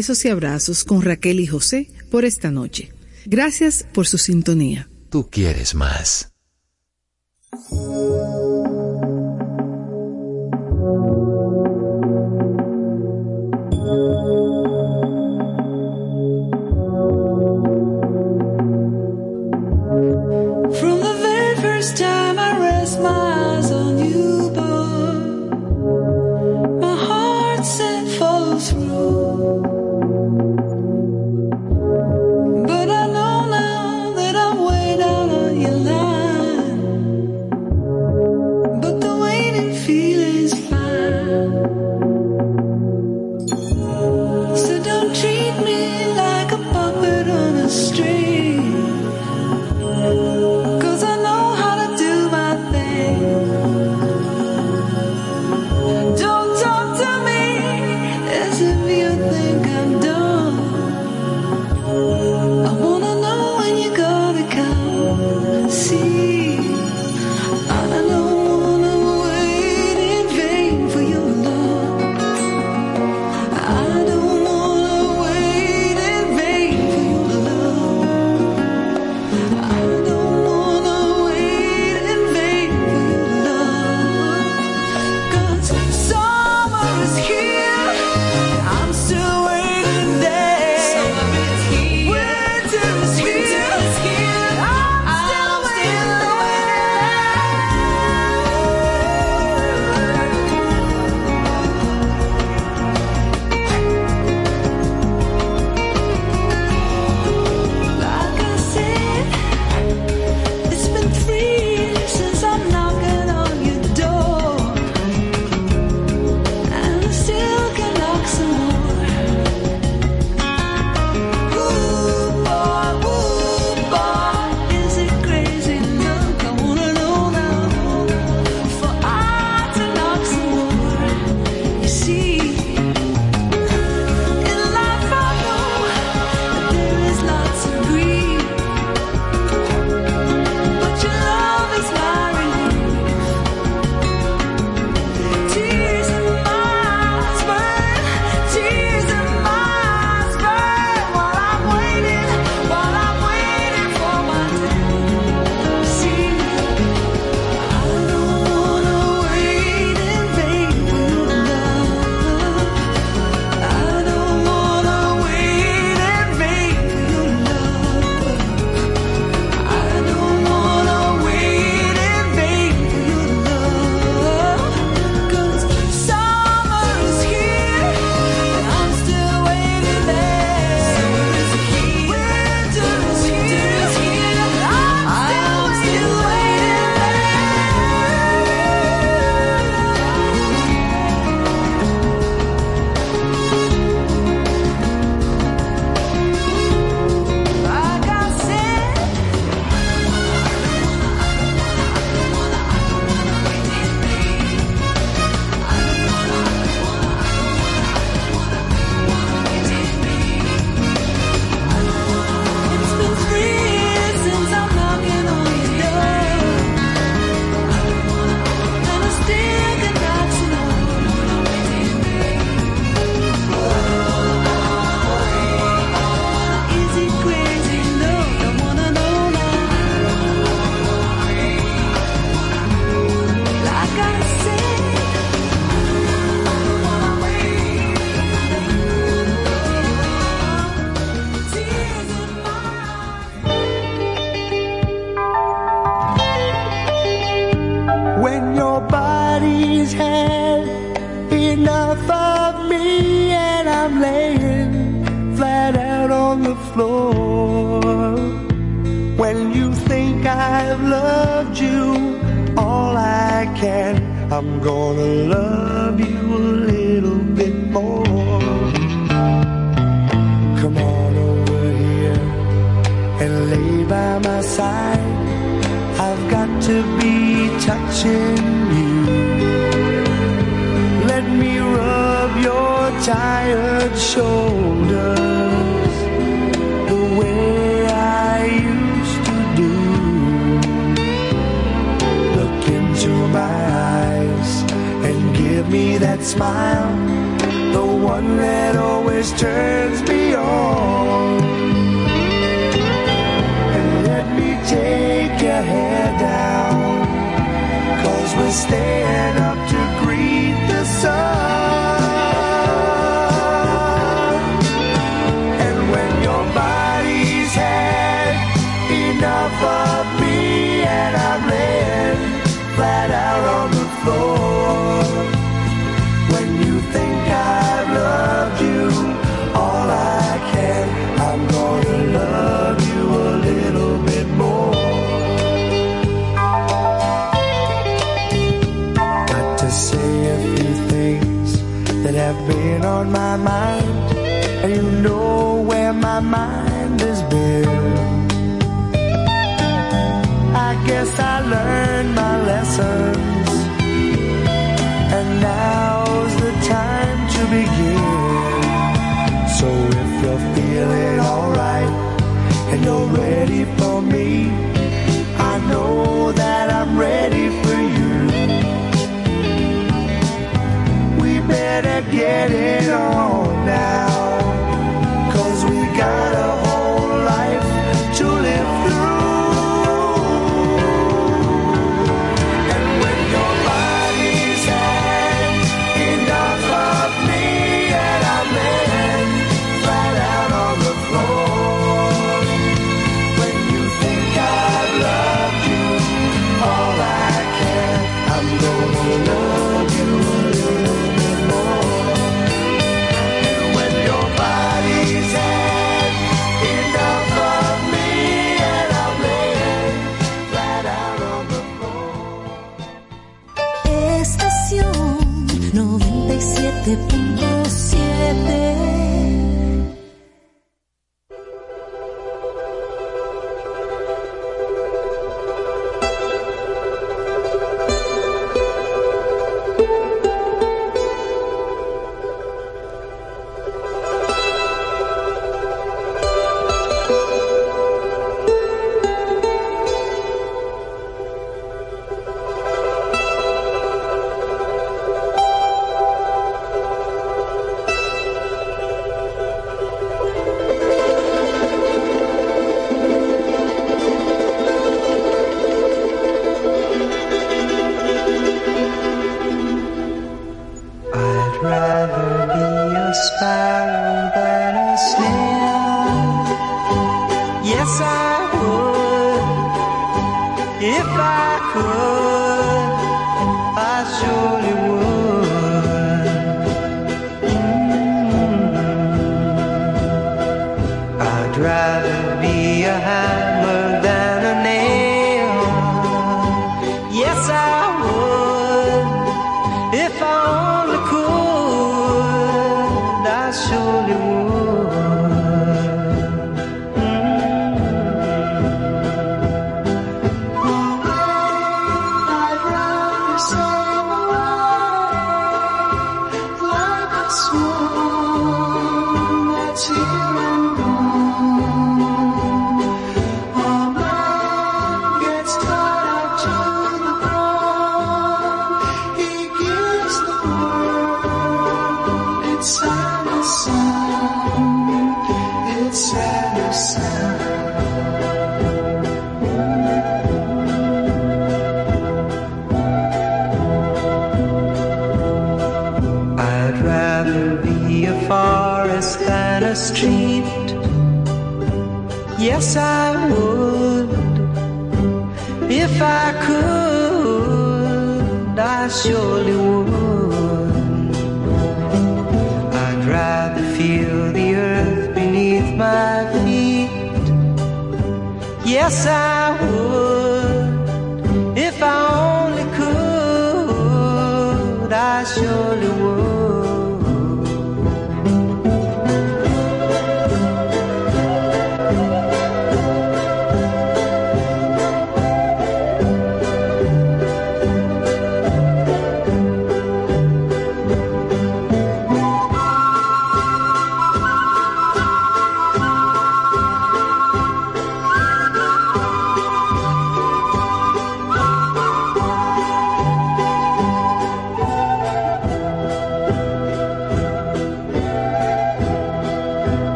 besos y abrazos con Raquel y José por esta noche. Gracias por su sintonía. Tú quieres más.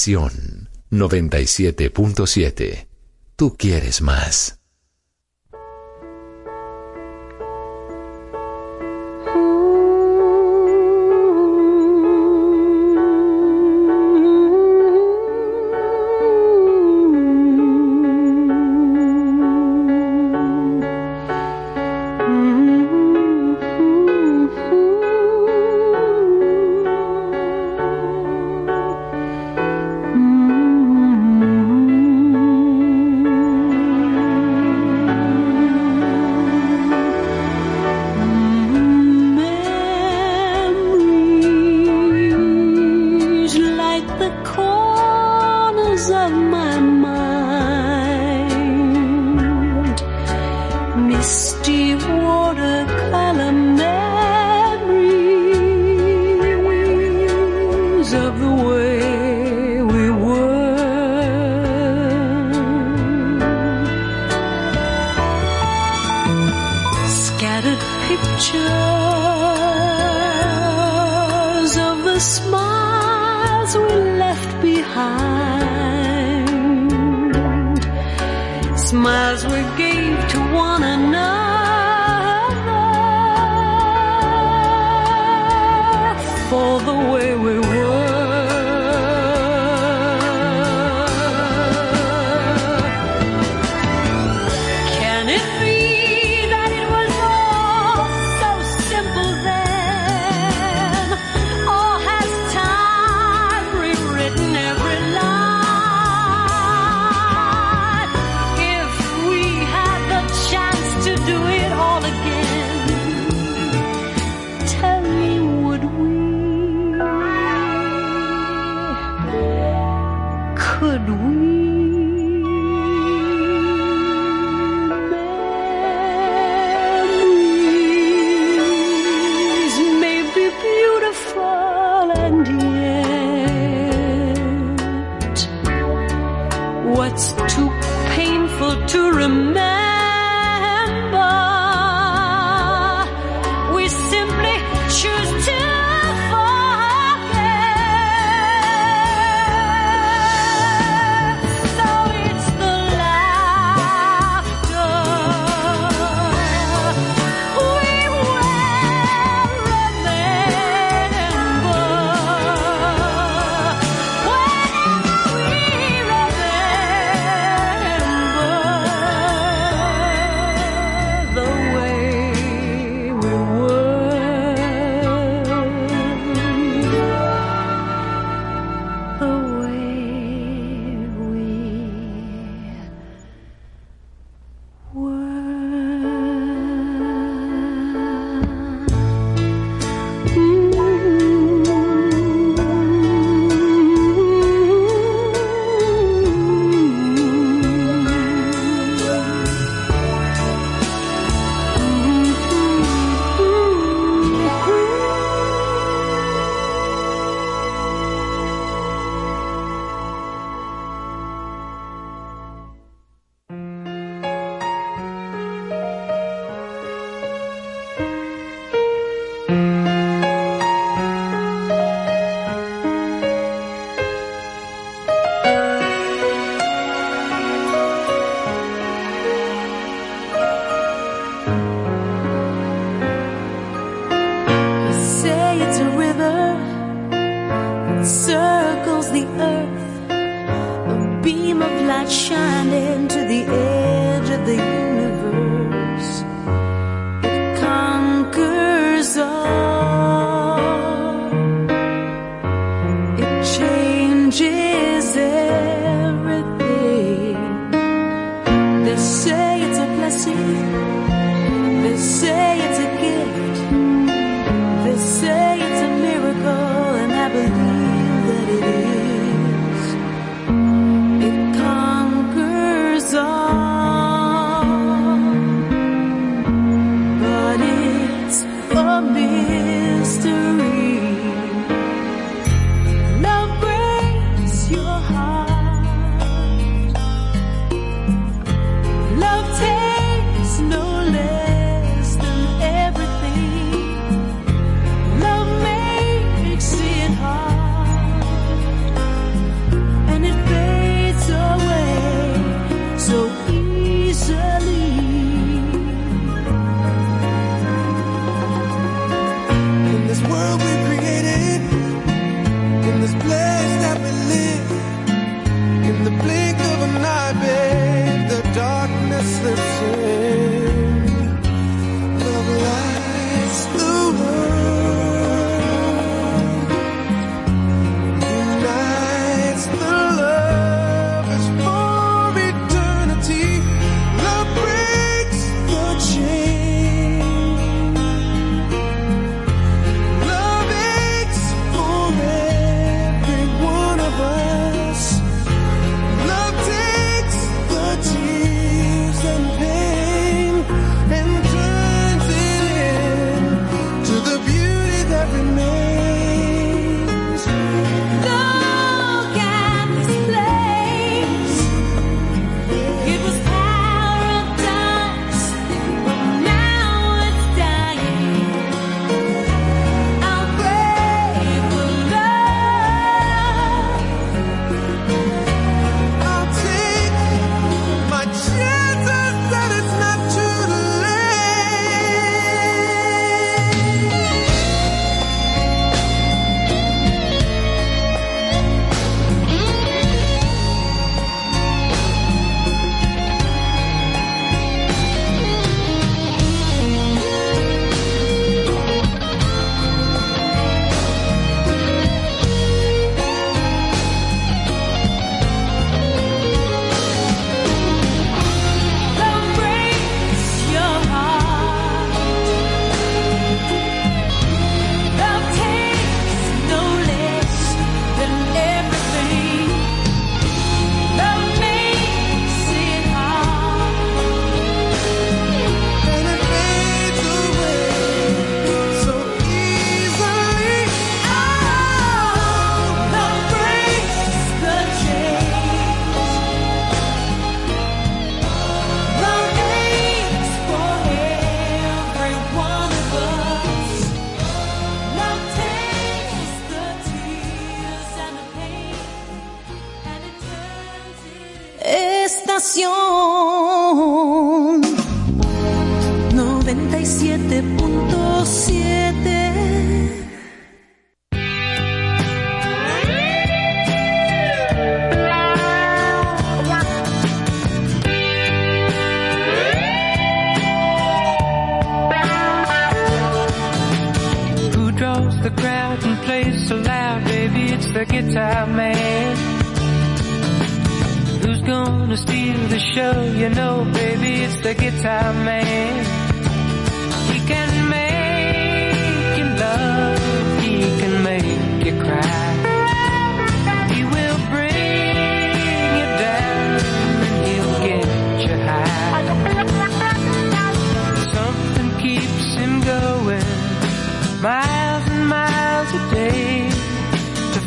Estación 97.7. Tú quieres más.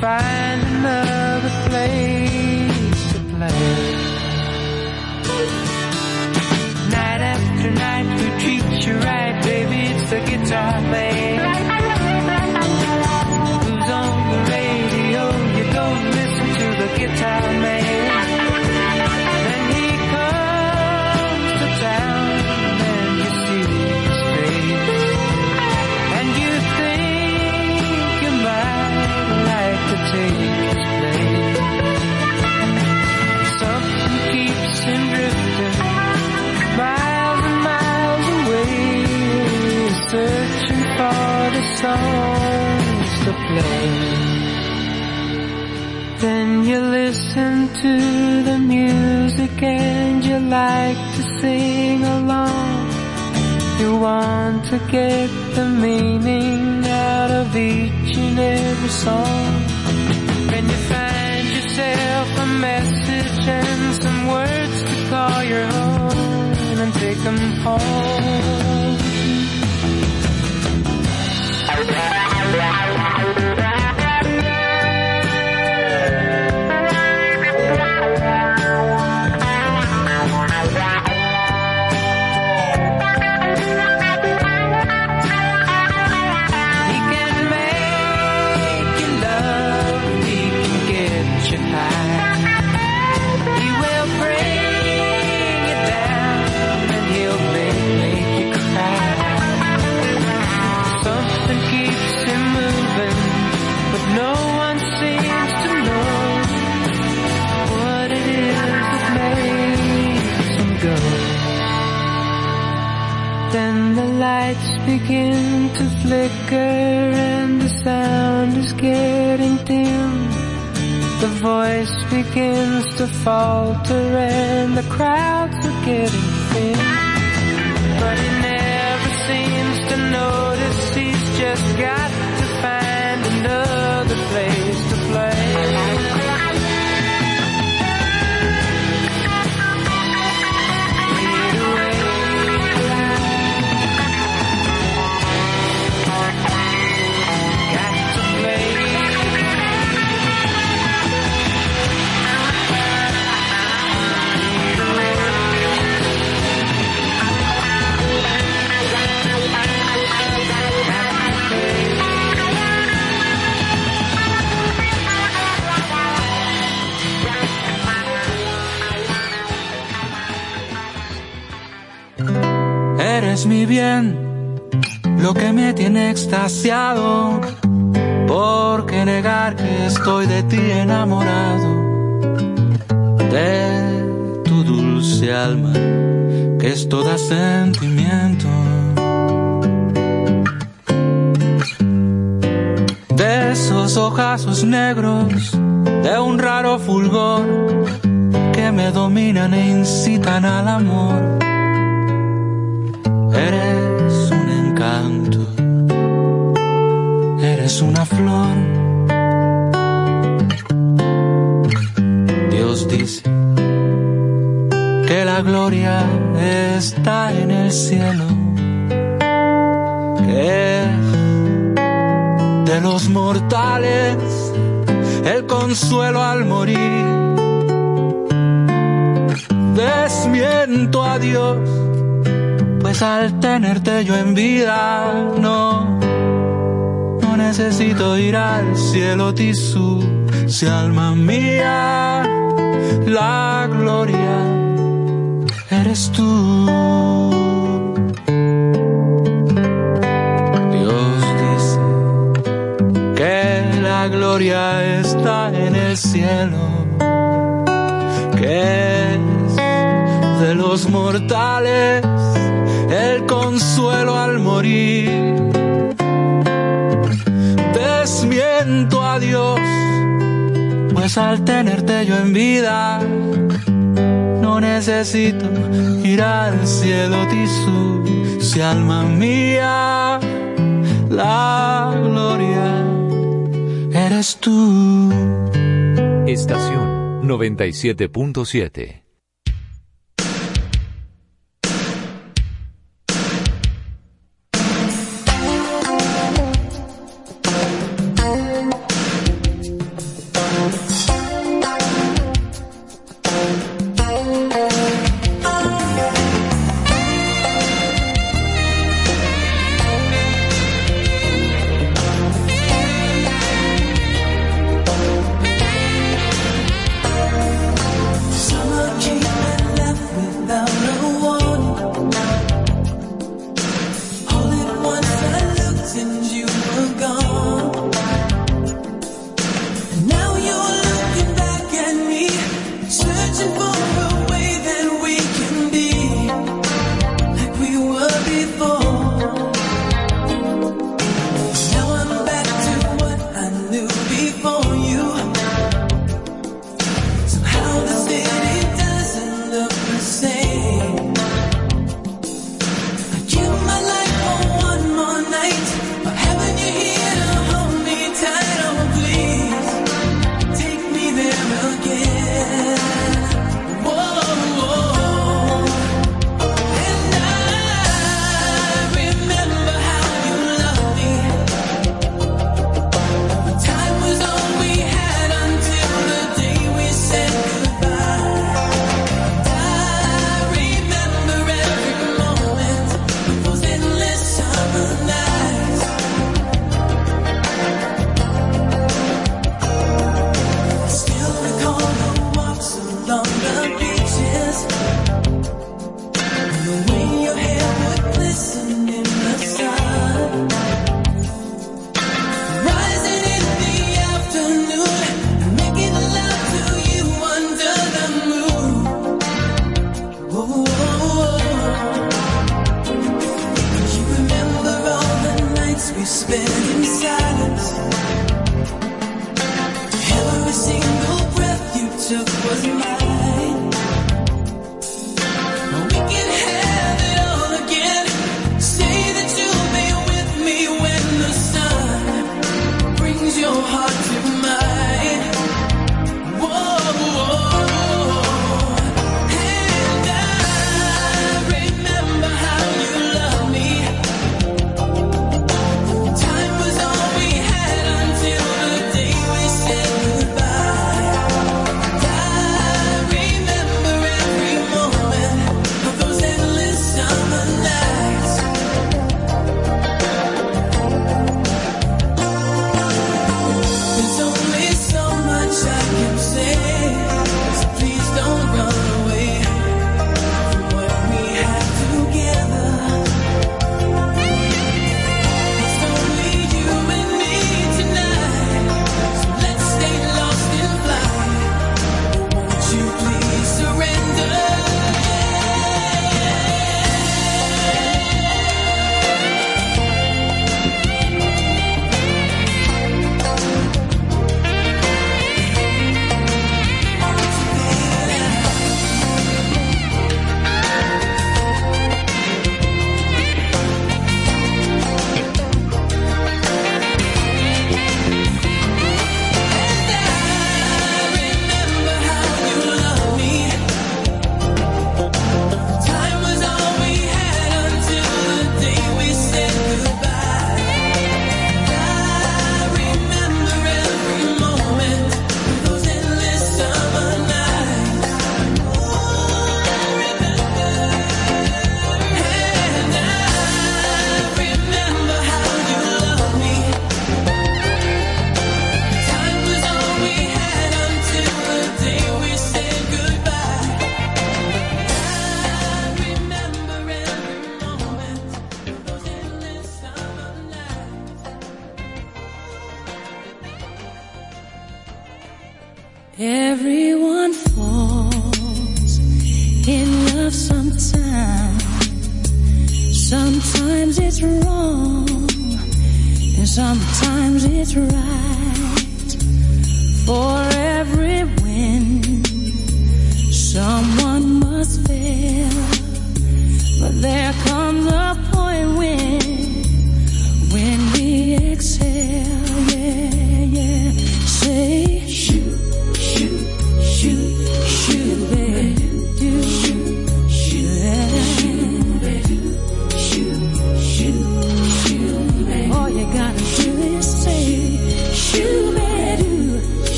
Find another place to play. Night after night, who treats you right, baby? It's the guitar man. Songs to play. Then you listen to the music and you like to sing along. You want to get the meaning out of each and every song. Then you find yourself a message and some words to call your own and take them home. Bye. Begin to flicker and the sound is getting dim. The voice begins to falter and the crowds are getting Mi bien, lo que me tiene extasiado. ¿Por qué negar que estoy de ti enamorado? De tu dulce alma, que es toda sentimiento. De esos ojazos negros, de un raro fulgor que me dominan e incitan al amor. Gloria está en el cielo, que de los mortales el consuelo al morir. Desmiento a Dios pues al tenerte yo en vida, no, no necesito ir al cielo tisú, si alma mía, la gloria eres tú. Gloria está en el cielo, que es de los mortales el consuelo al morir. Desmiento a Dios, pues al tenerte yo en vida, necesito ir al cielo tisú, si alma mía, la gloria eres tú. Estación 97.7.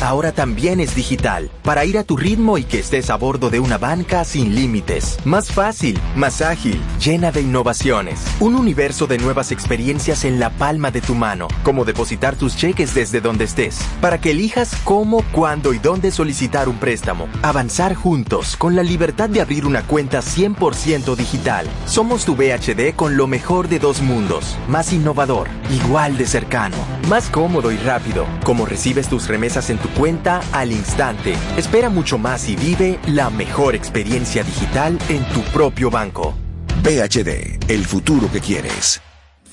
Ahora también es digital, para ir a tu ritmo y que estés a bordo de una banca sin límites. Más fácil, más ágil, llena de innovaciones. Un universo de nuevas experiencias en la palma de tu mano, como depositar tus cheques desde donde estés, para que elijas cómo, cuándo y dónde solicitar un préstamo. Avanzar juntos, con la libertad de abrir una cuenta 100% digital. Somos tu VHD con lo mejor de dos mundos, más innovador, igual de cercano, más cómodo y rápido, como recibes tus en tu cuenta al instante. Espera mucho más y vive la mejor experiencia digital en tu propio banco. VHD, el futuro que quieres.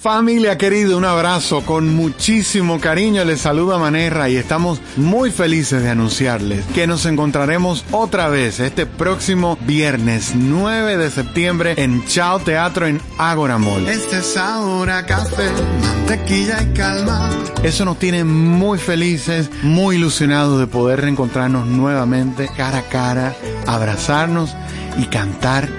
Familia querida, un abrazo con muchísimo cariño. Les saluda Manerra y estamos muy felices de anunciarles que nos encontraremos otra vez este próximo viernes 9 de septiembre en Chao Teatro en Ágora Mall. Este es ahora café, mantequilla y calma. Eso nos tiene muy felices, muy ilusionados de poder reencontrarnos nuevamente cara a cara, abrazarnos y cantar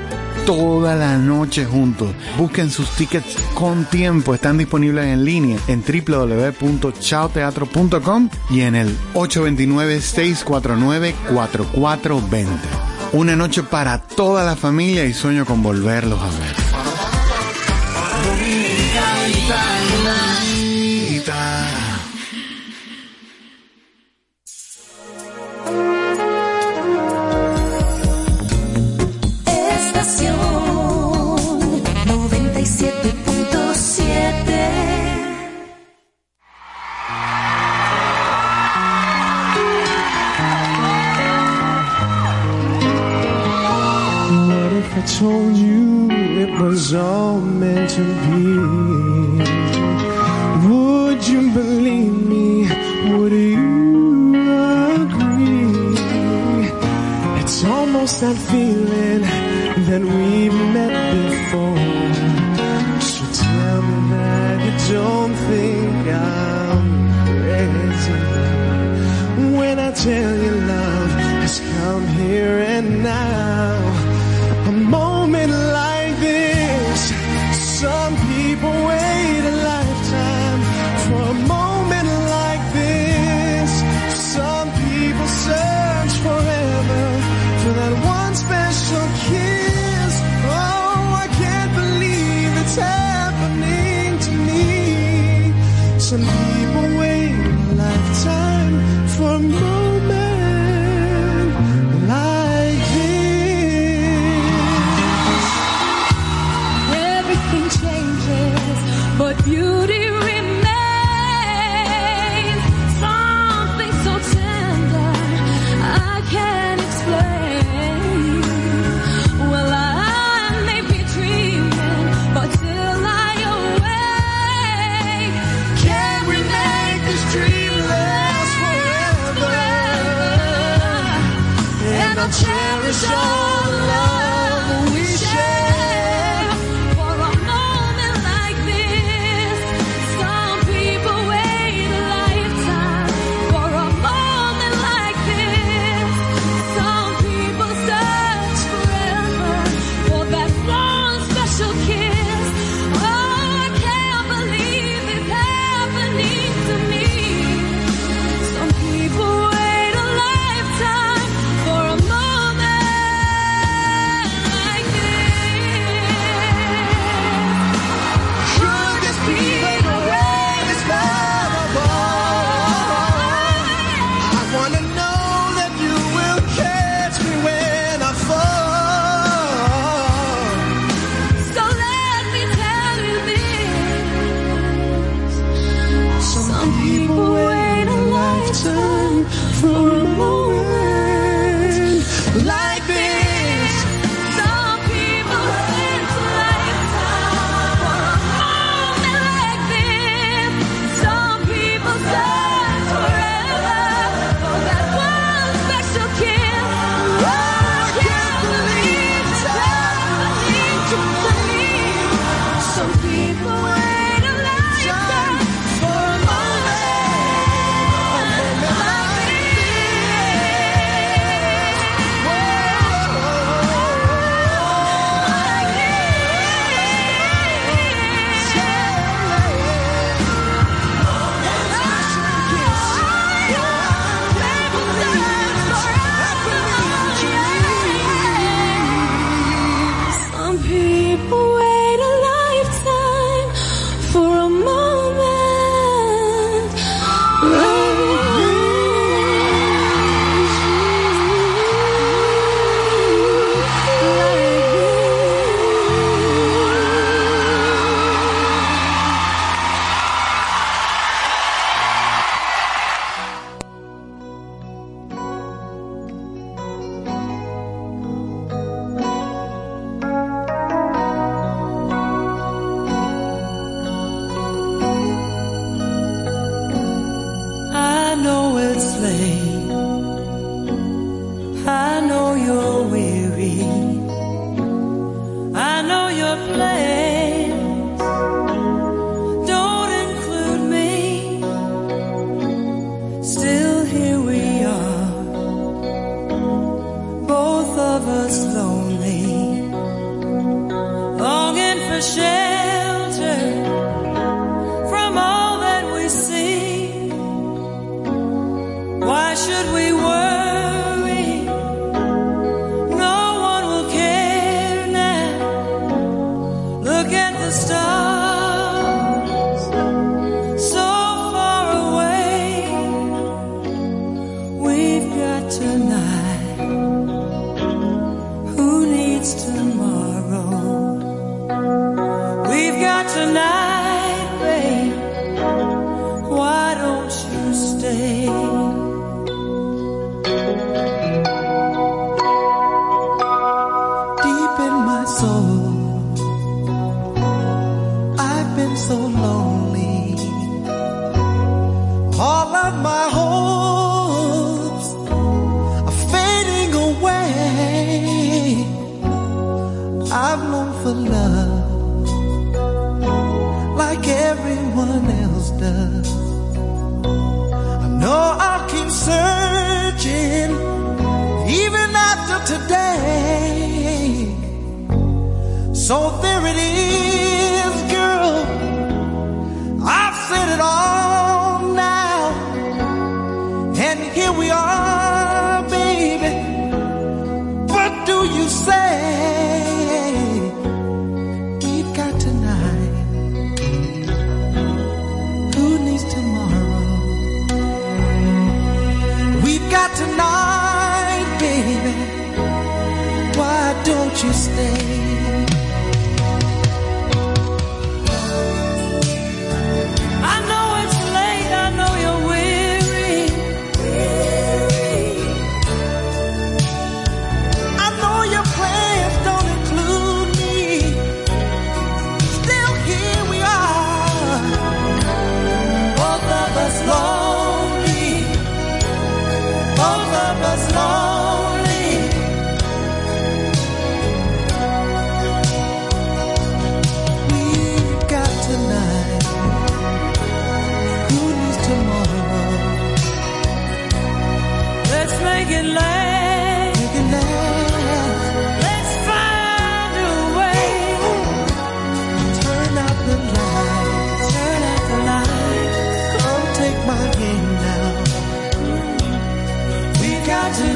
toda la noche juntos. Busquen sus tickets con tiempo. Están disponibles en línea en www.chaoteatro.com y en el 829-649-4420. Una noche para toda la familia y sueño con volverlos a ver. about my hopes are fading away. I've longed for love like everyone else does. I know I'll keep searching even after today. So there it is.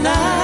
Tonight,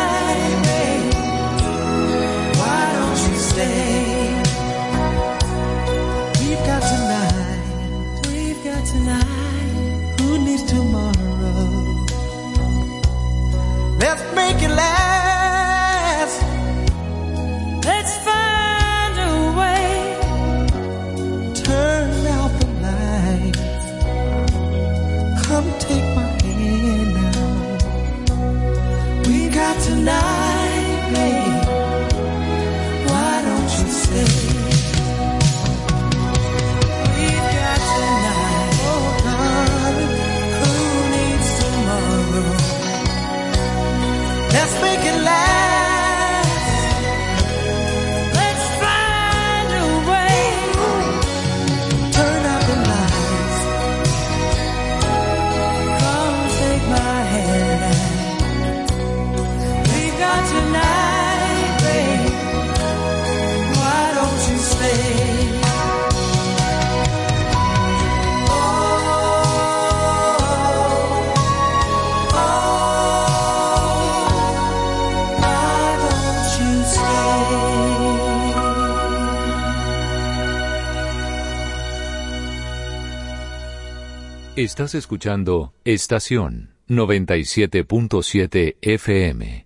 Estás escuchando Estación 97.7 FM.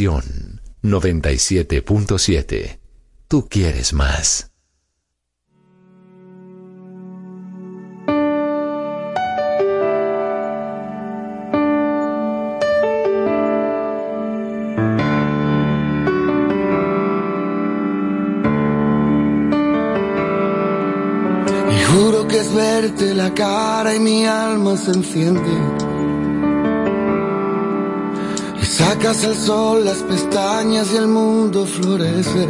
Noventa Pasión 97.7. Tú quieres más. Y Juro que es verte la cara y mi alma se enciende Sacas al sol las pestañas y el mundo florece.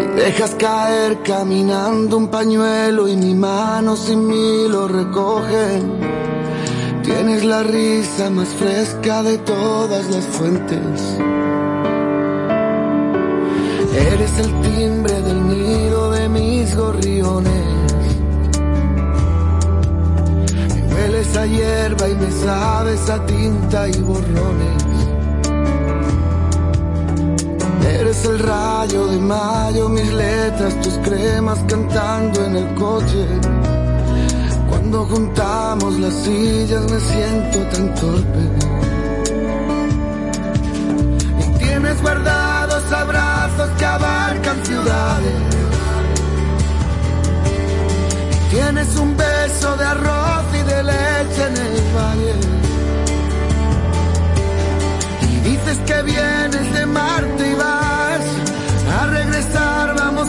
Y dejas caer caminando un pañuelo y mi mano sin mí lo recoge. Tienes la risa más fresca de todas las fuentes. Eres el timbre del nido hierba y me sabes a tinta y borrones. Eres el rayo de mayo, mis letras, tus cremas cantando en el coche. Cuando juntamos las sillas me siento tan torpe. Y tienes guardados abrazos que abarcan ciudades. Y tienes un beso de arroz de leche en el valle. Y dices que vienes de Marte y vas a regresar, vamos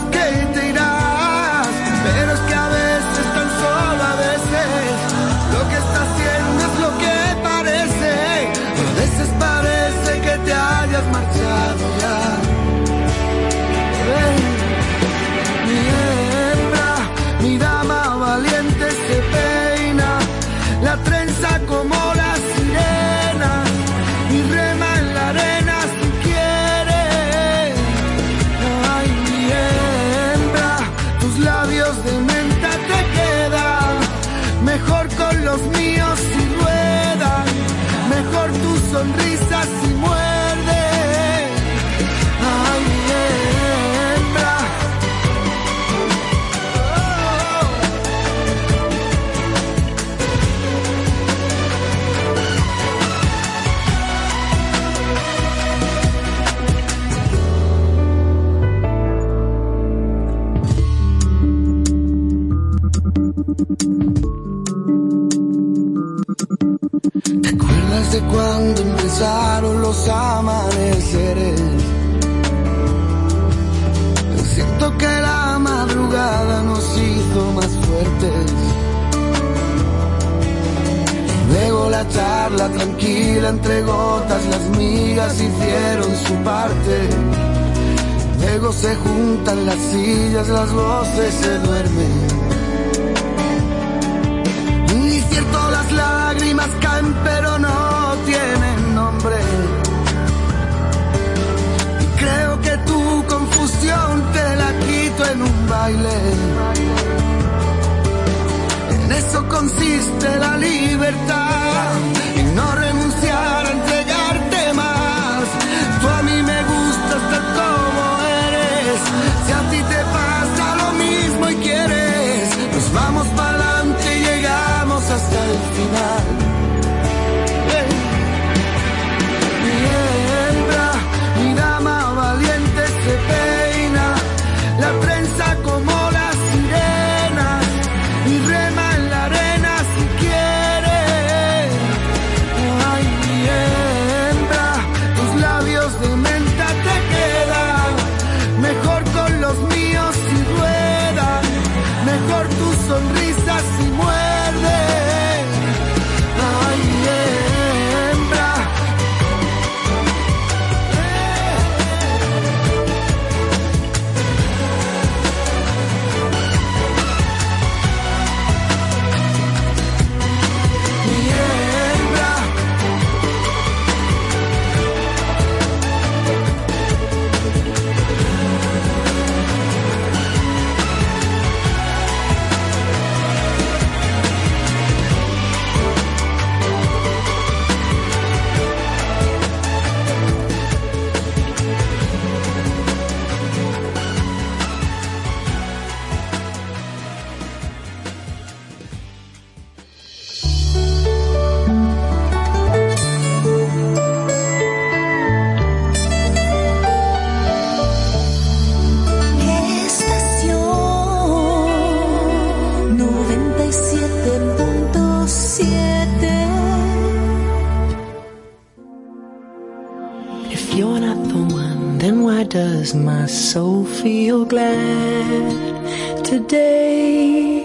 cuando empezaron los amaneceres? Siento que la madrugada nos hizo más fuertes. Luego la charla tranquila entre gotas, las migas hicieron su parte. Luego se juntan las sillas, las voces se duermen. Y cierto las lágrimas caen pero no en un baile. En eso consiste la libertad. Y no renunciar a entregarte más. Tú a mí me gustas tal como eres. Si a ti te pasa lo mismo y quieres, nos vamos para adelante y llegamos hasta el final. makes my soul feel glad today.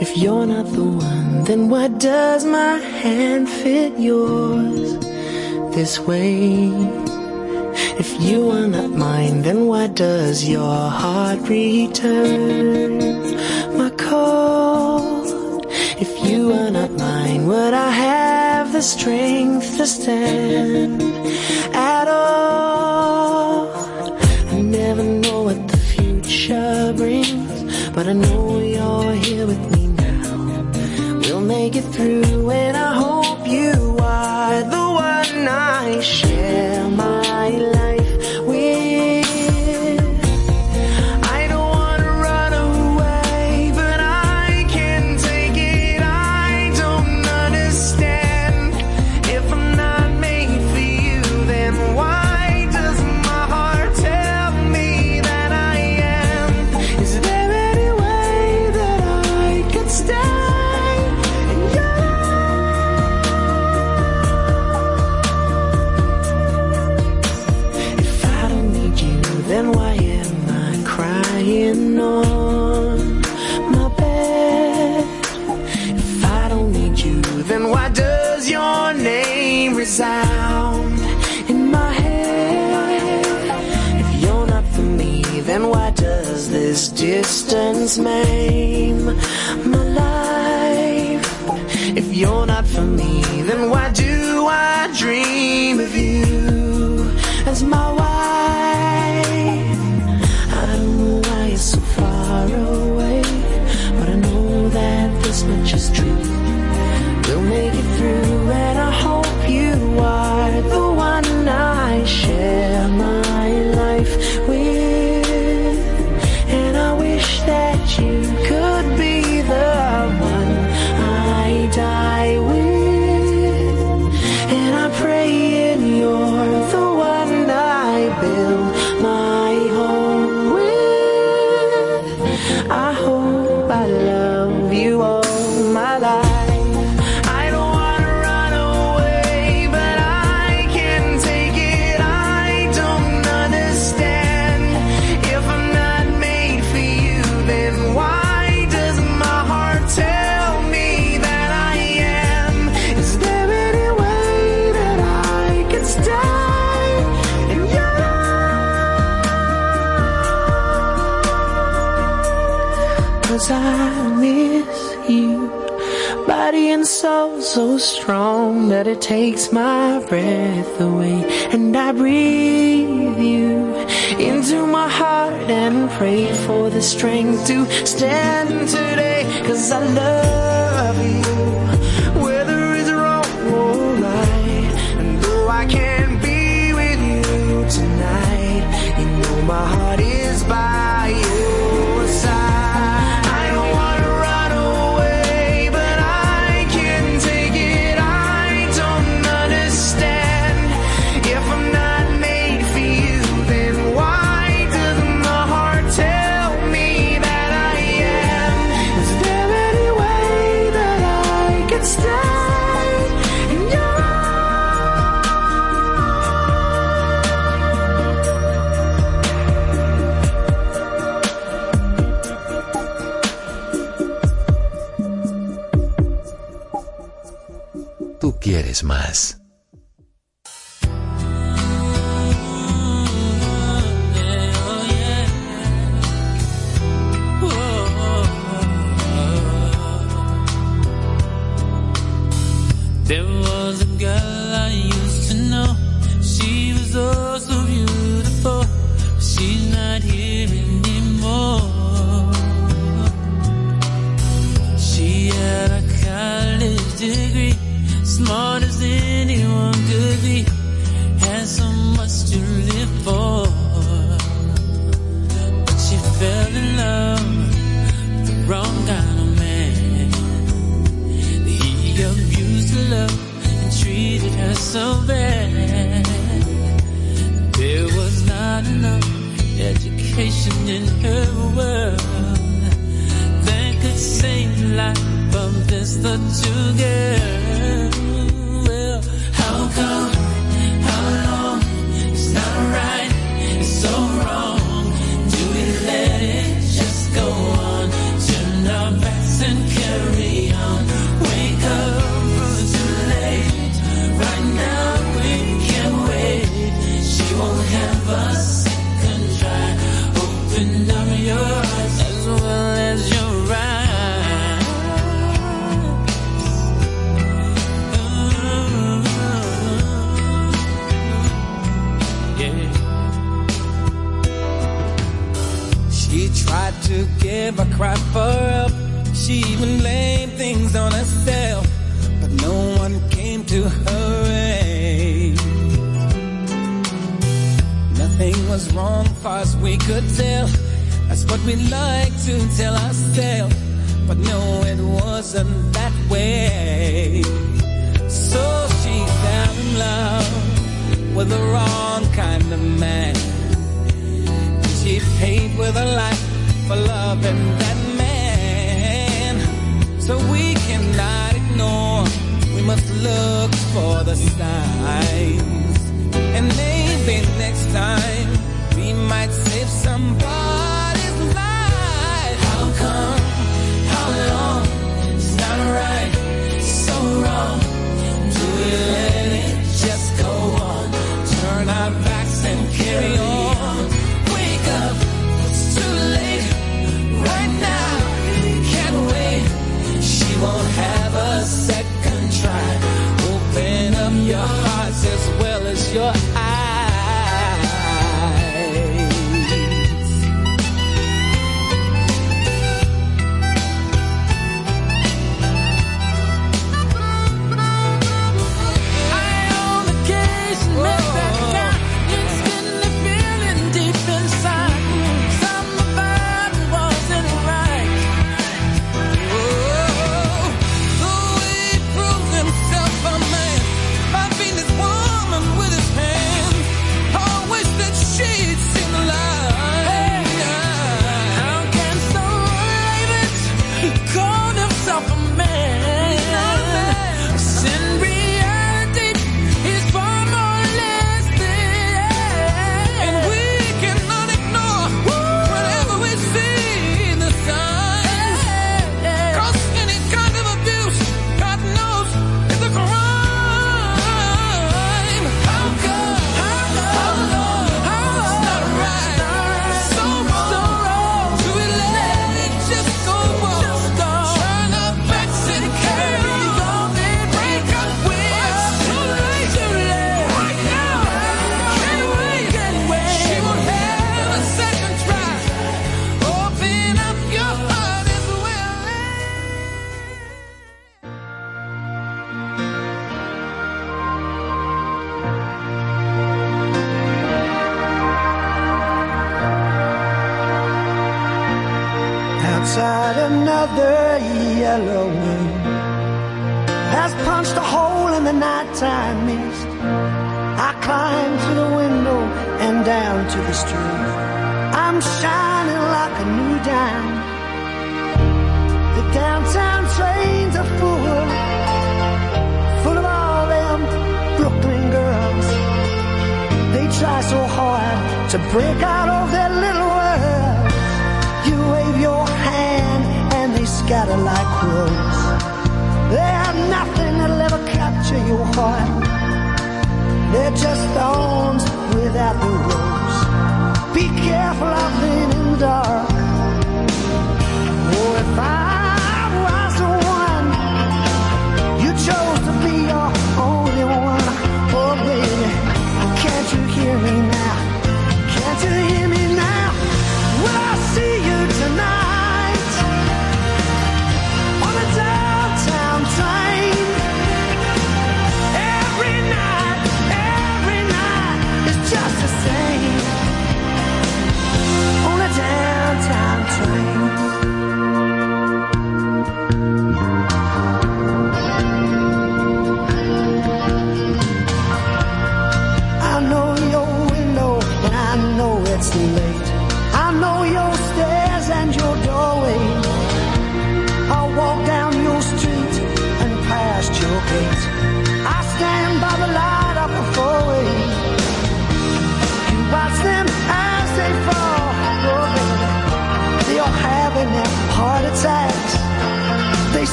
If you're not the one, then why does my hand fit yours this way? If you are not mine, then why does your heart return my call? If you are not mine, would I have the strength to stand? true and I strong that it takes my breath away. And I breathe you into my heart and pray for the strength to stand today. Cause I love you.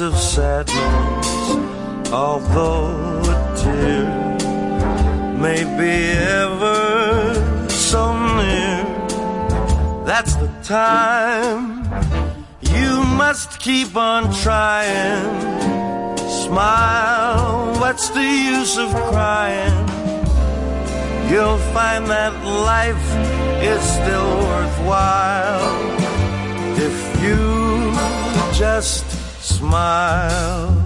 Of sadness. Although a tear may be ever so near, that's the time you must keep on trying. Smile, what's the use of crying? You'll find that life is still worthwhile if you just smile.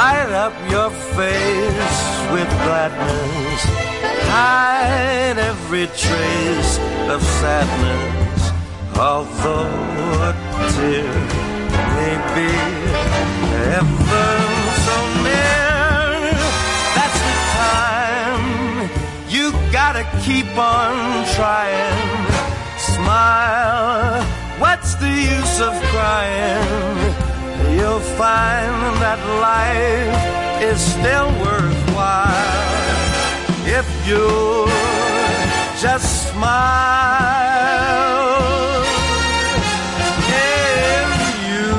Light up your face with gladness. Hide every trace of sadness. Although a tear may be ever so near, that's the time you gotta keep on trying. Smile, what's the use of crying? You'll find that life is still worthwhile if you just smile. If you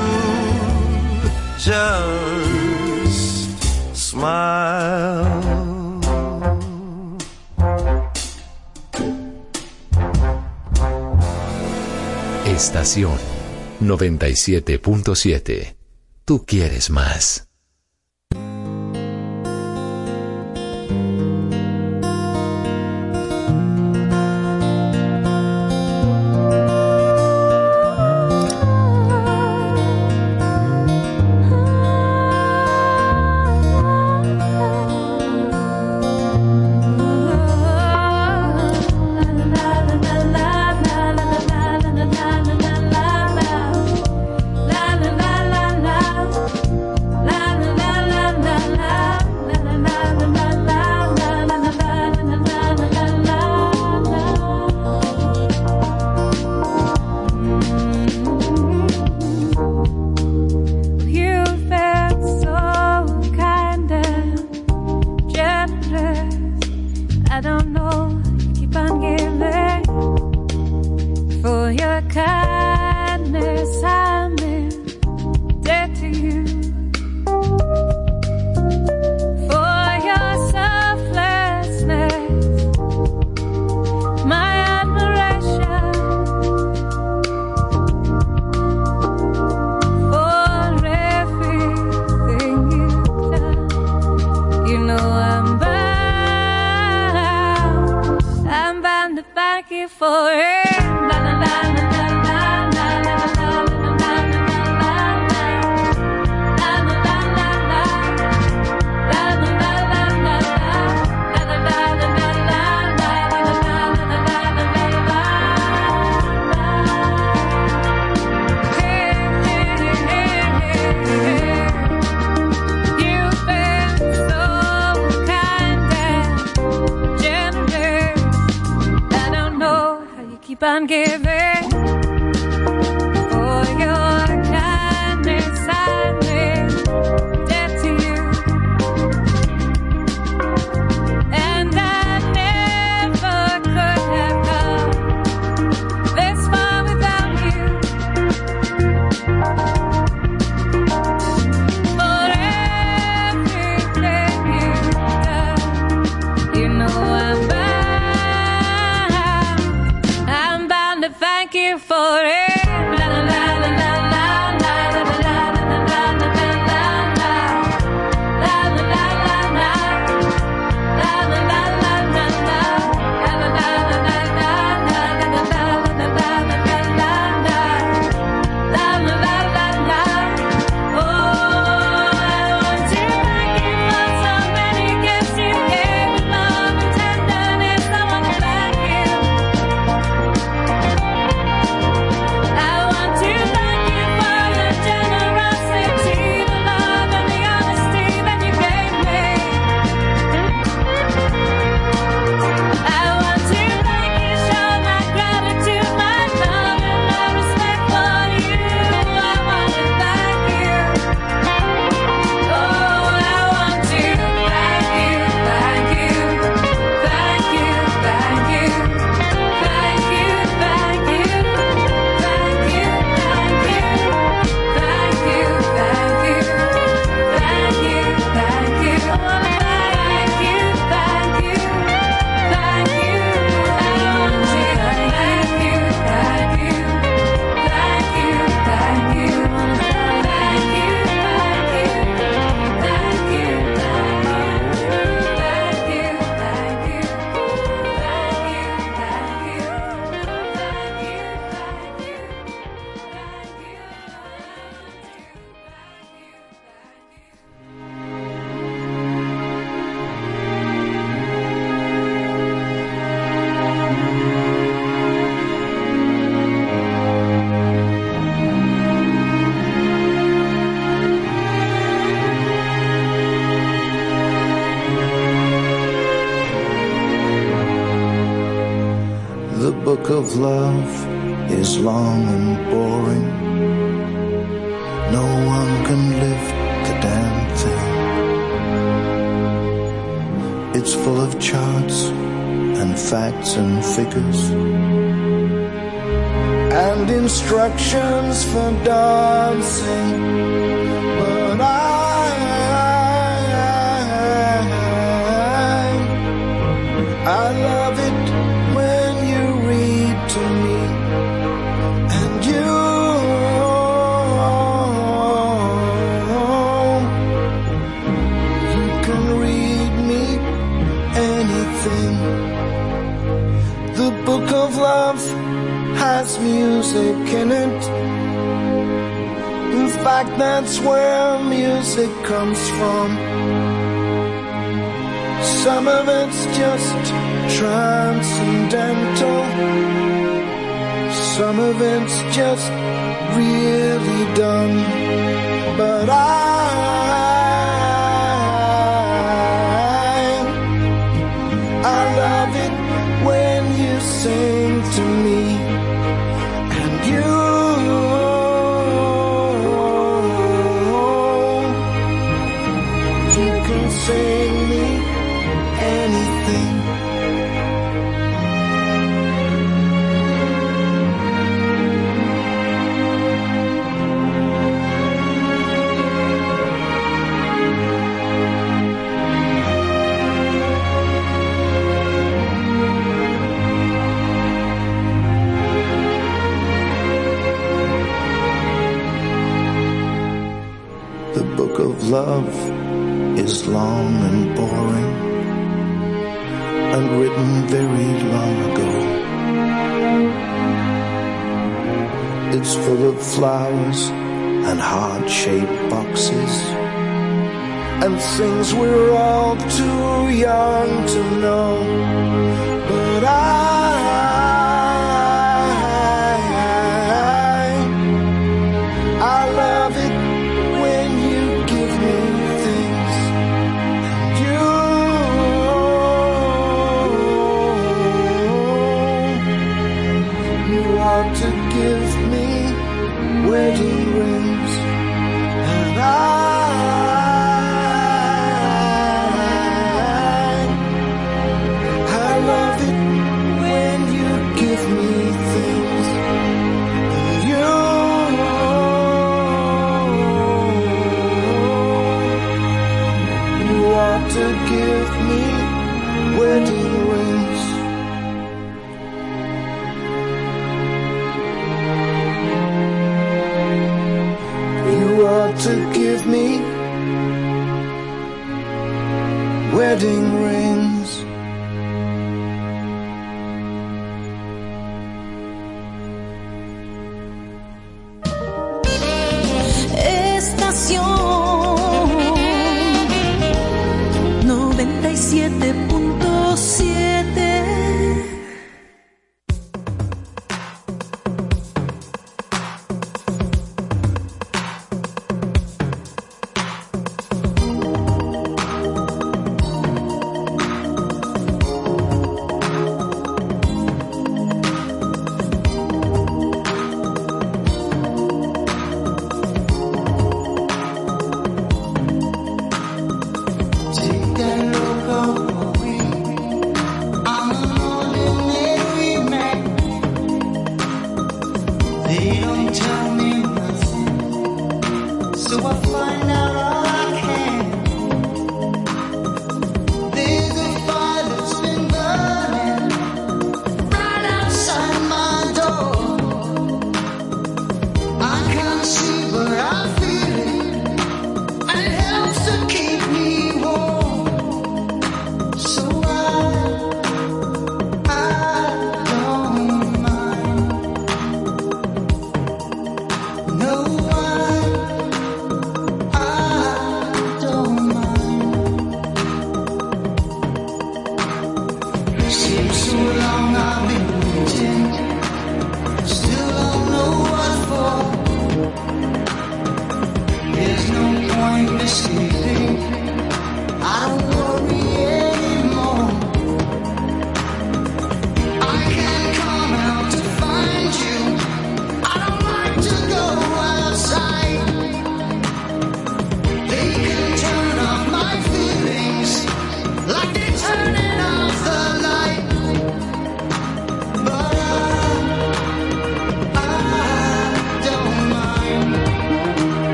just smile. Estación 97.7. Tú quieres más.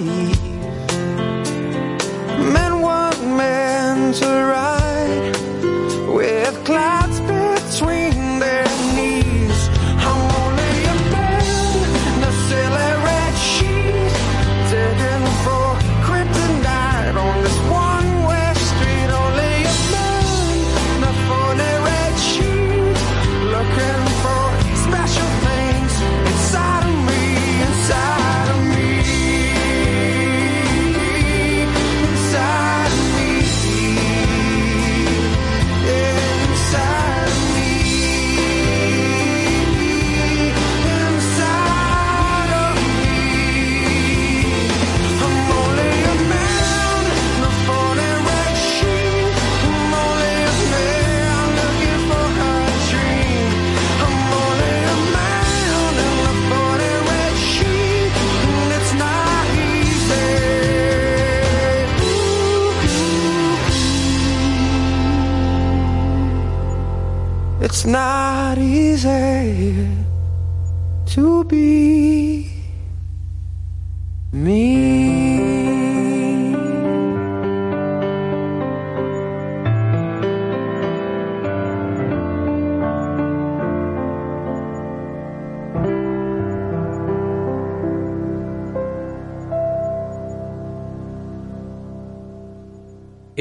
slave. Man, one man to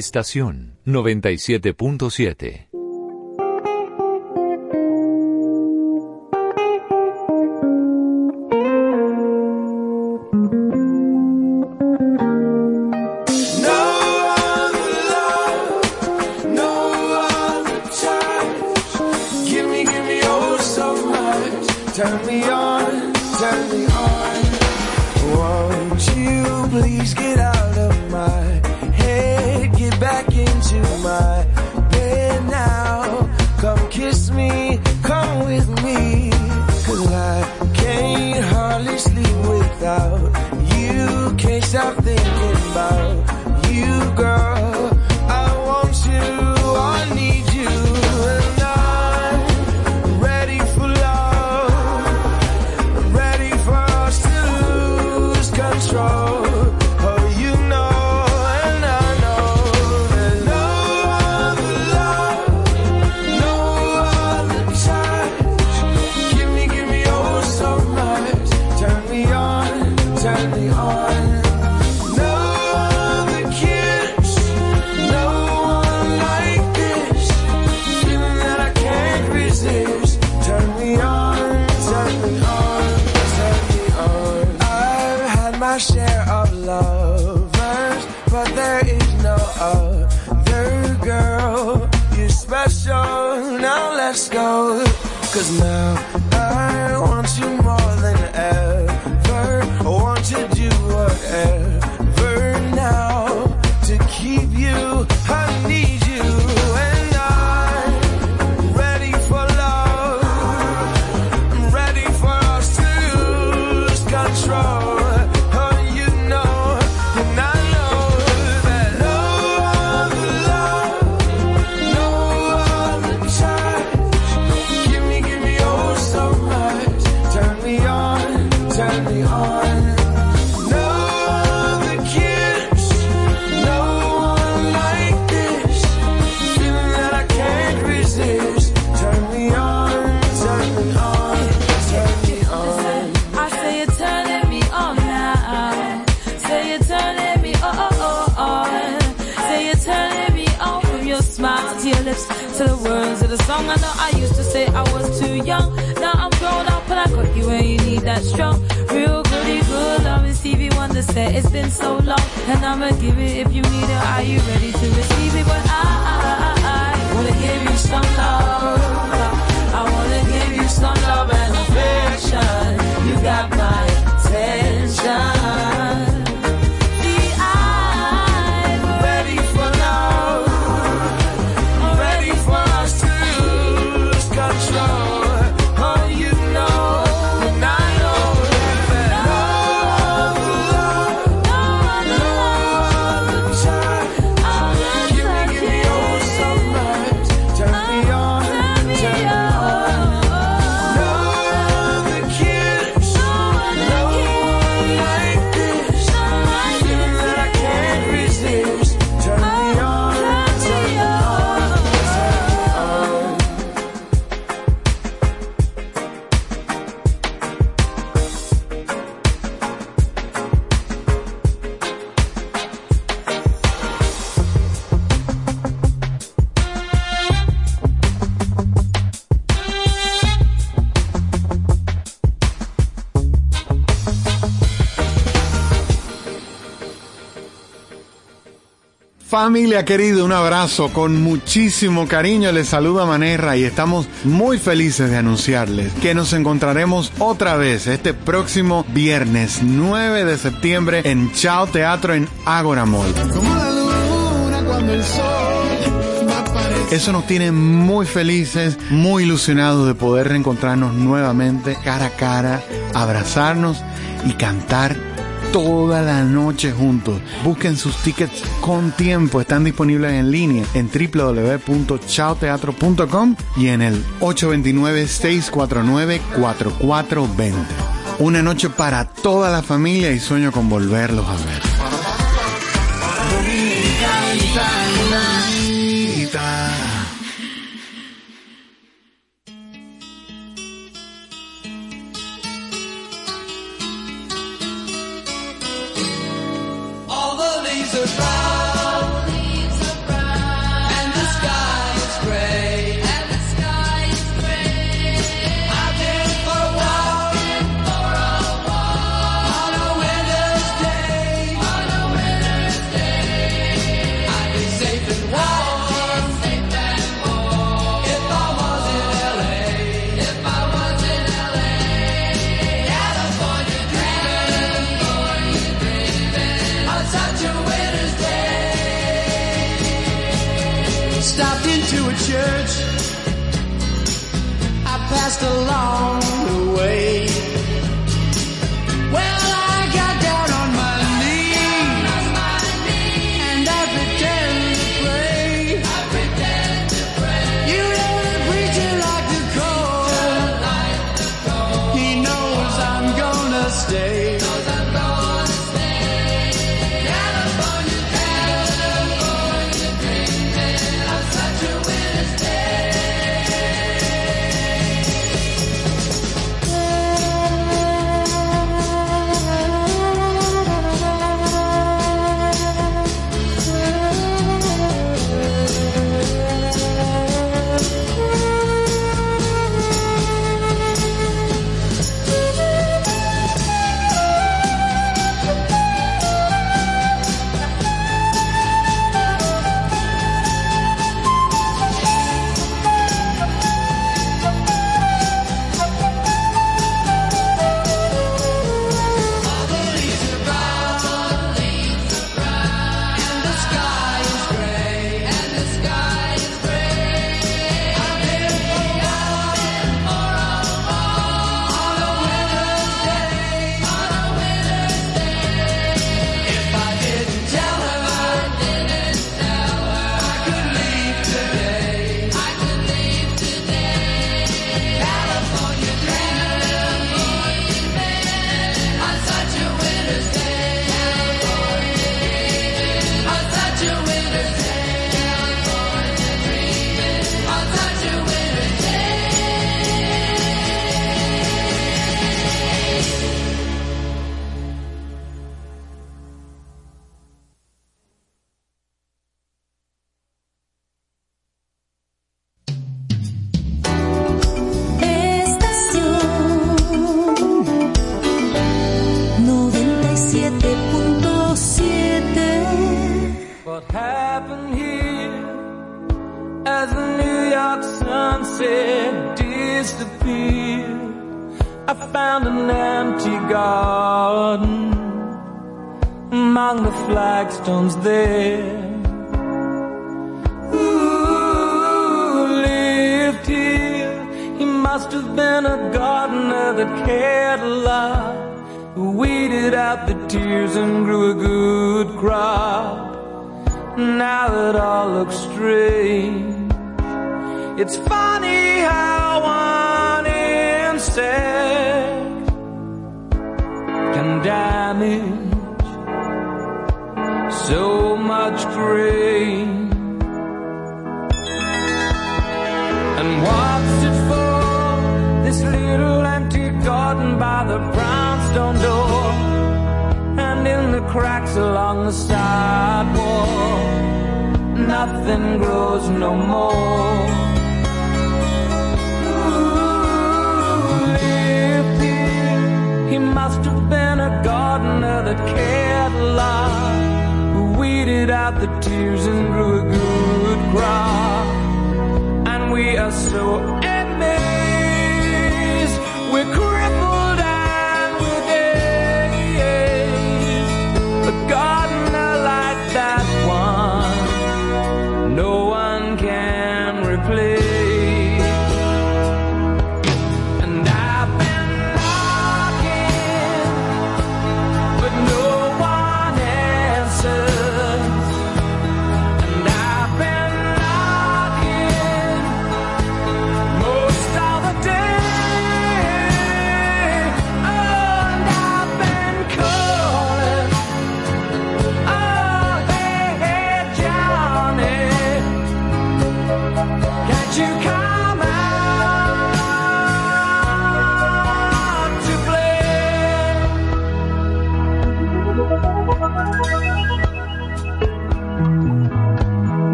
Estación 97.7. the song. I know I used to say I was too young. Now I'm grown up and I got you when you need that strong, real goody good love. And Stevie Wonder said it's been so long, and I'ma give it if you need it. Are you ready to receive it? But I, I, I wanna give you some love. I wanna give you some love and affection. You got my attention. Familia querida, un abrazo con muchísimo cariño. Les saluda Manerra y estamos muy felices de anunciarles que nos encontraremos otra vez este próximo viernes 9 de septiembre en Chao Teatro en Ágora Mall. Eso nos tiene muy felices, muy ilusionados de poder reencontrarnos nuevamente cara a cara, abrazarnos y cantar toda la noche juntos. Busquen sus tickets con tiempo, están disponibles en línea en www.chaoteatro.com y en el 829-649-4420. Una noche para toda la familia y sueño con volverlos a ver. just along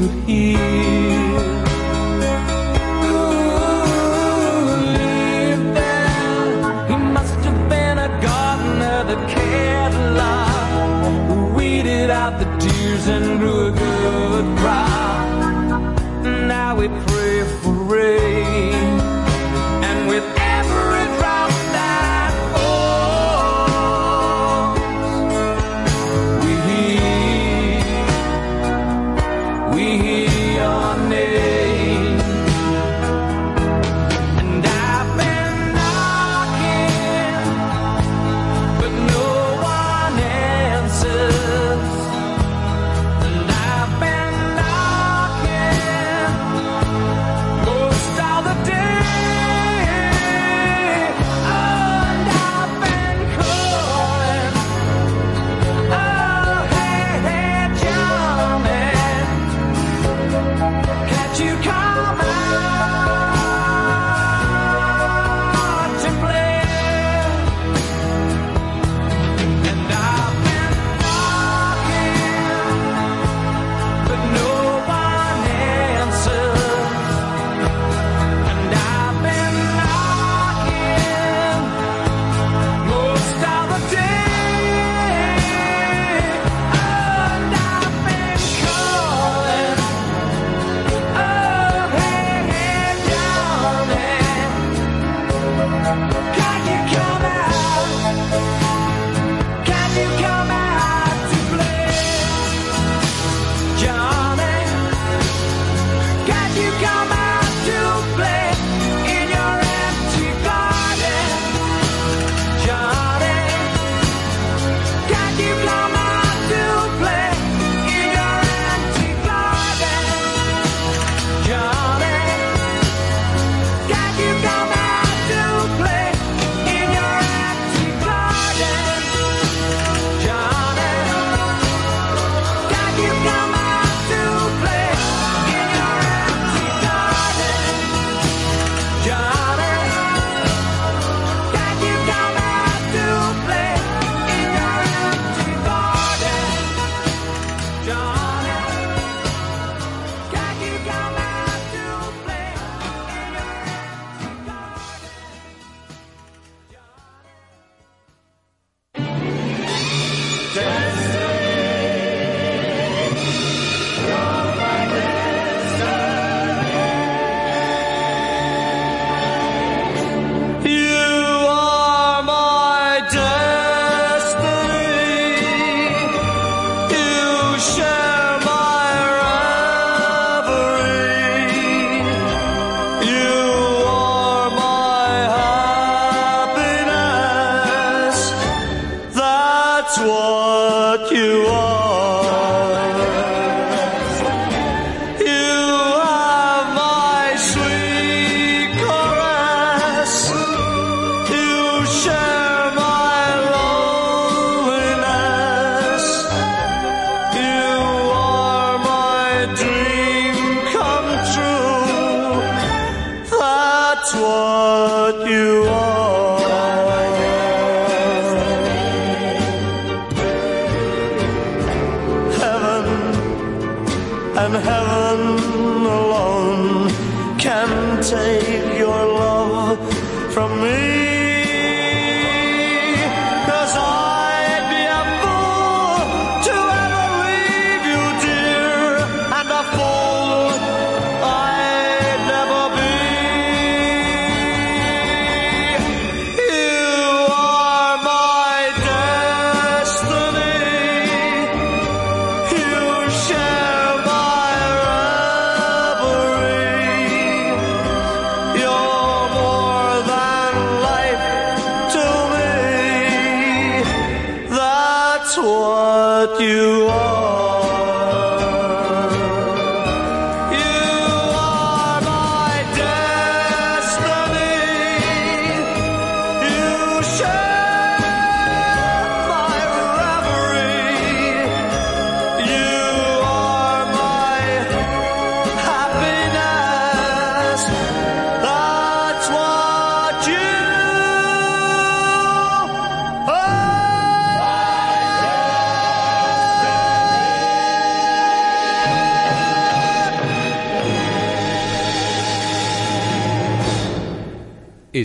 could hear.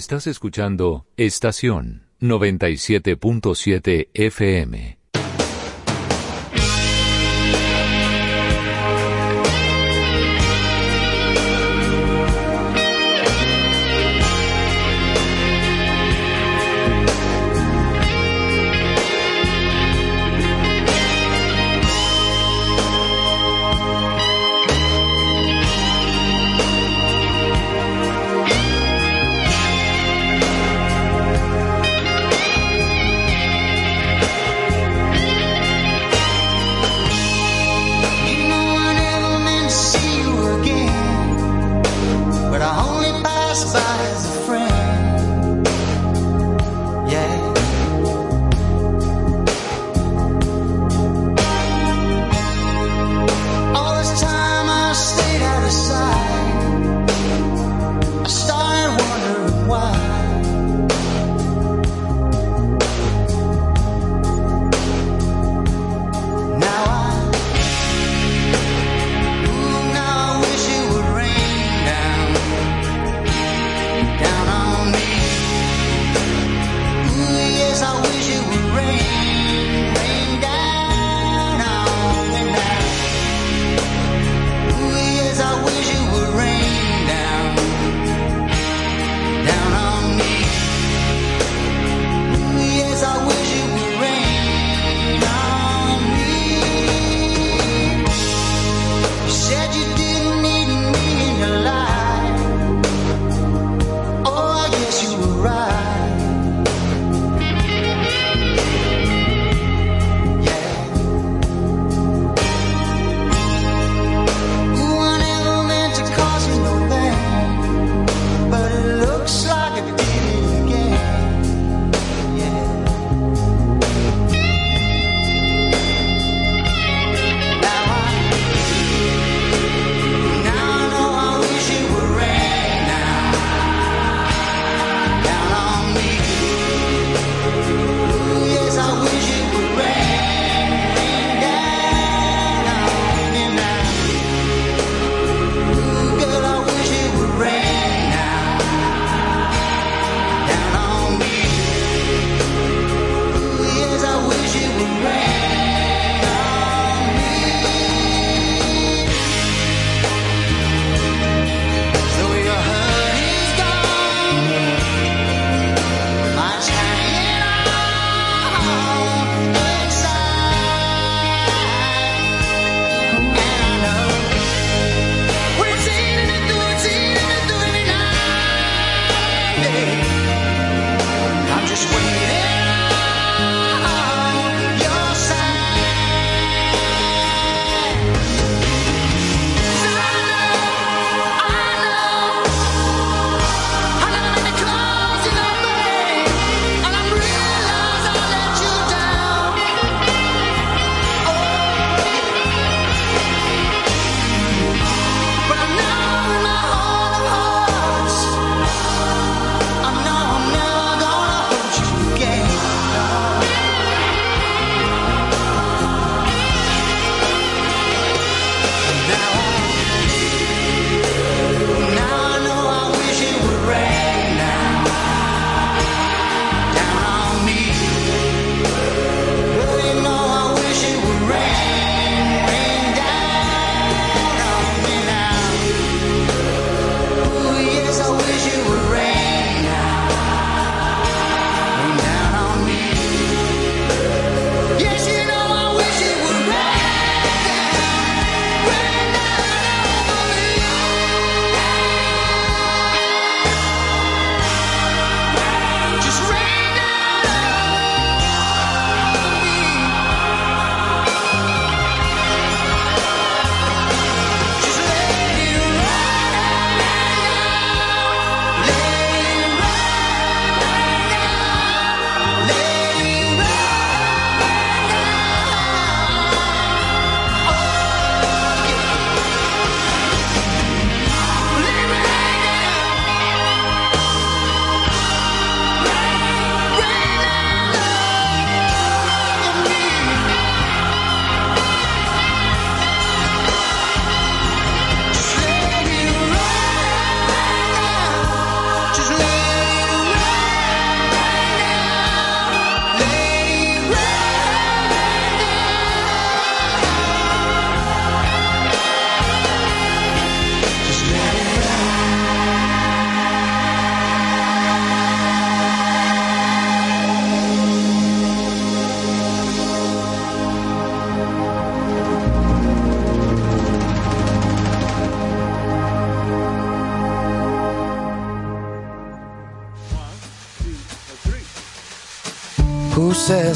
Estás escuchando Estación 97.7 FM.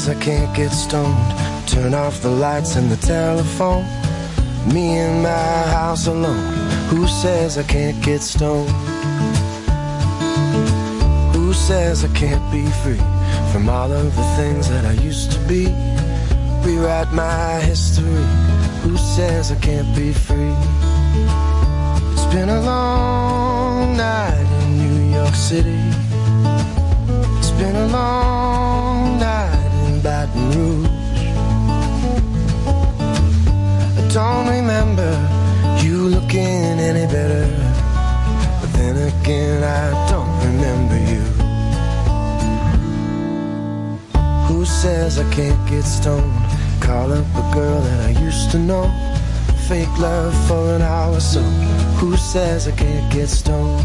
Says I can't get stoned? Turn off the lights and the telephone. Me in my house alone. Who says I can't get stoned? Who says I can't be free from all of the things that I used to be? Rewrite my history. Who says I can't be free? It's been a long night in New York City. It's been a long looking any better. But then again, I don't remember you. Who says I can't get stoned? Call up a girl that I used to know. Fake love for an hour so. Who says I can't get stoned?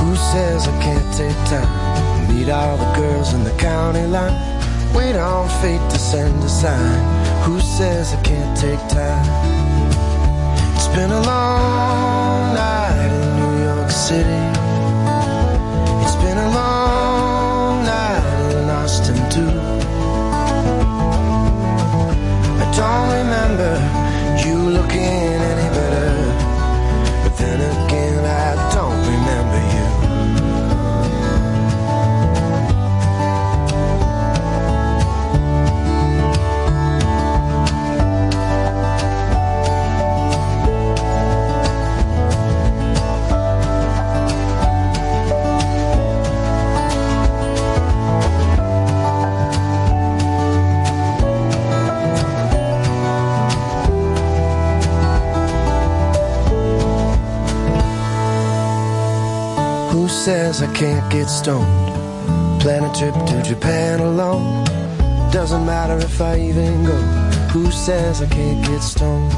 Who says I can't take time? Meet all the girls in the county line. Wait on fate to send a sign. Who says I can't take time? Been a long can't get stoned? Plan a trip to Japan alone. Doesn't matter if I even go. Who says I can't get stoned?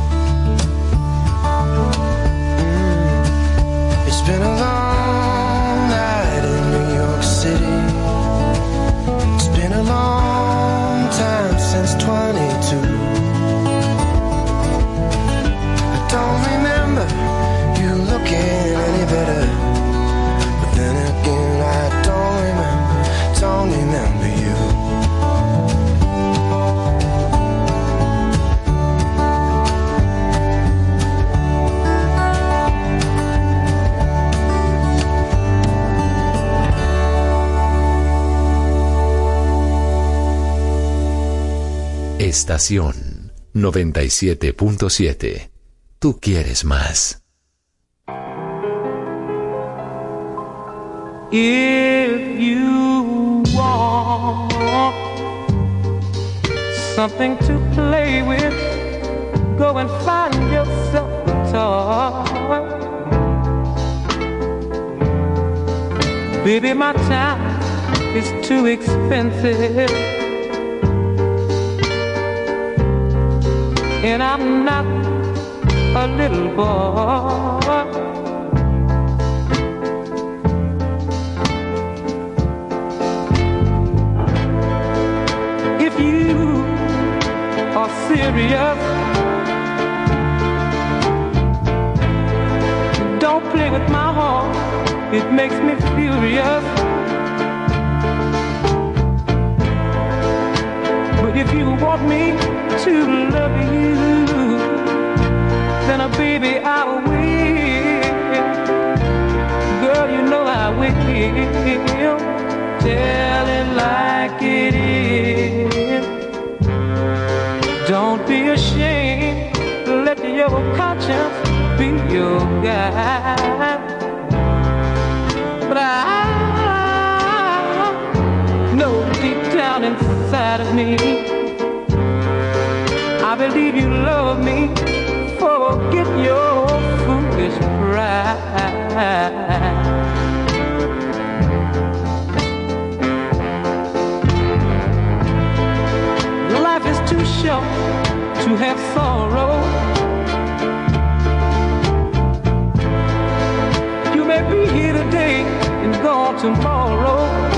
Estación 97.7. Tú quieres más. If you want something to play with, go and find yourself a toy. Baby, my time is too expensive. And I'm not a little boy. if you are serious. Don't play with my heart, it makes me furious. But if you want me to love you, then uh, baby I will. Girl, you know I will. Tell it like it is. Don't be ashamed. Let your conscience be your guide. But I know deep down inside of me, believe you love me. Forget your foolish pride. Life is too short to have sorrow. You may be here today and gone tomorrow.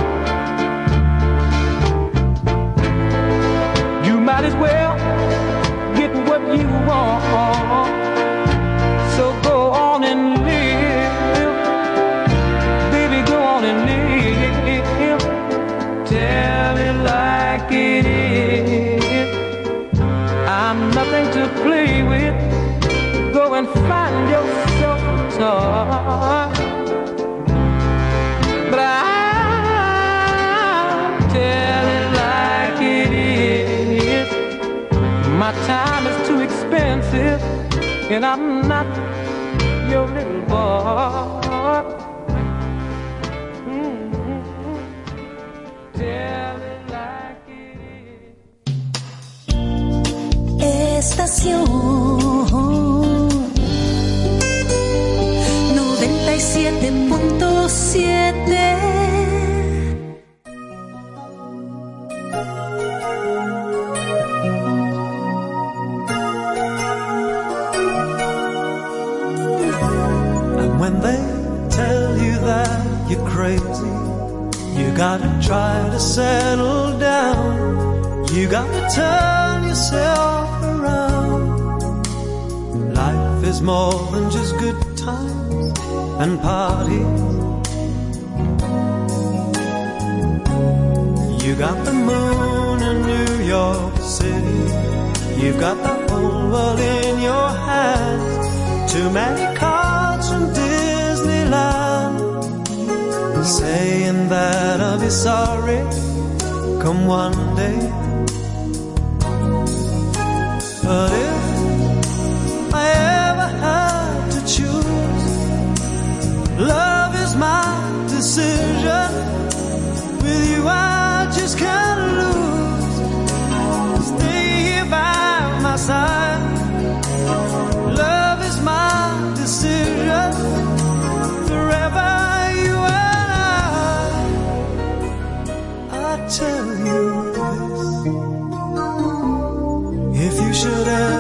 Mm-hmm. Estación. gotta try to settle down. You gotta turn yourself around. Life is more than just good times and parties. You got the moon in New York City. You've got the whole world in your hands. Too many cars saying that I'll be sorry come one day. But if I ever had to choose, love is my decision. With you, I just can't lose. Stay here by my side. should have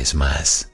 vez más.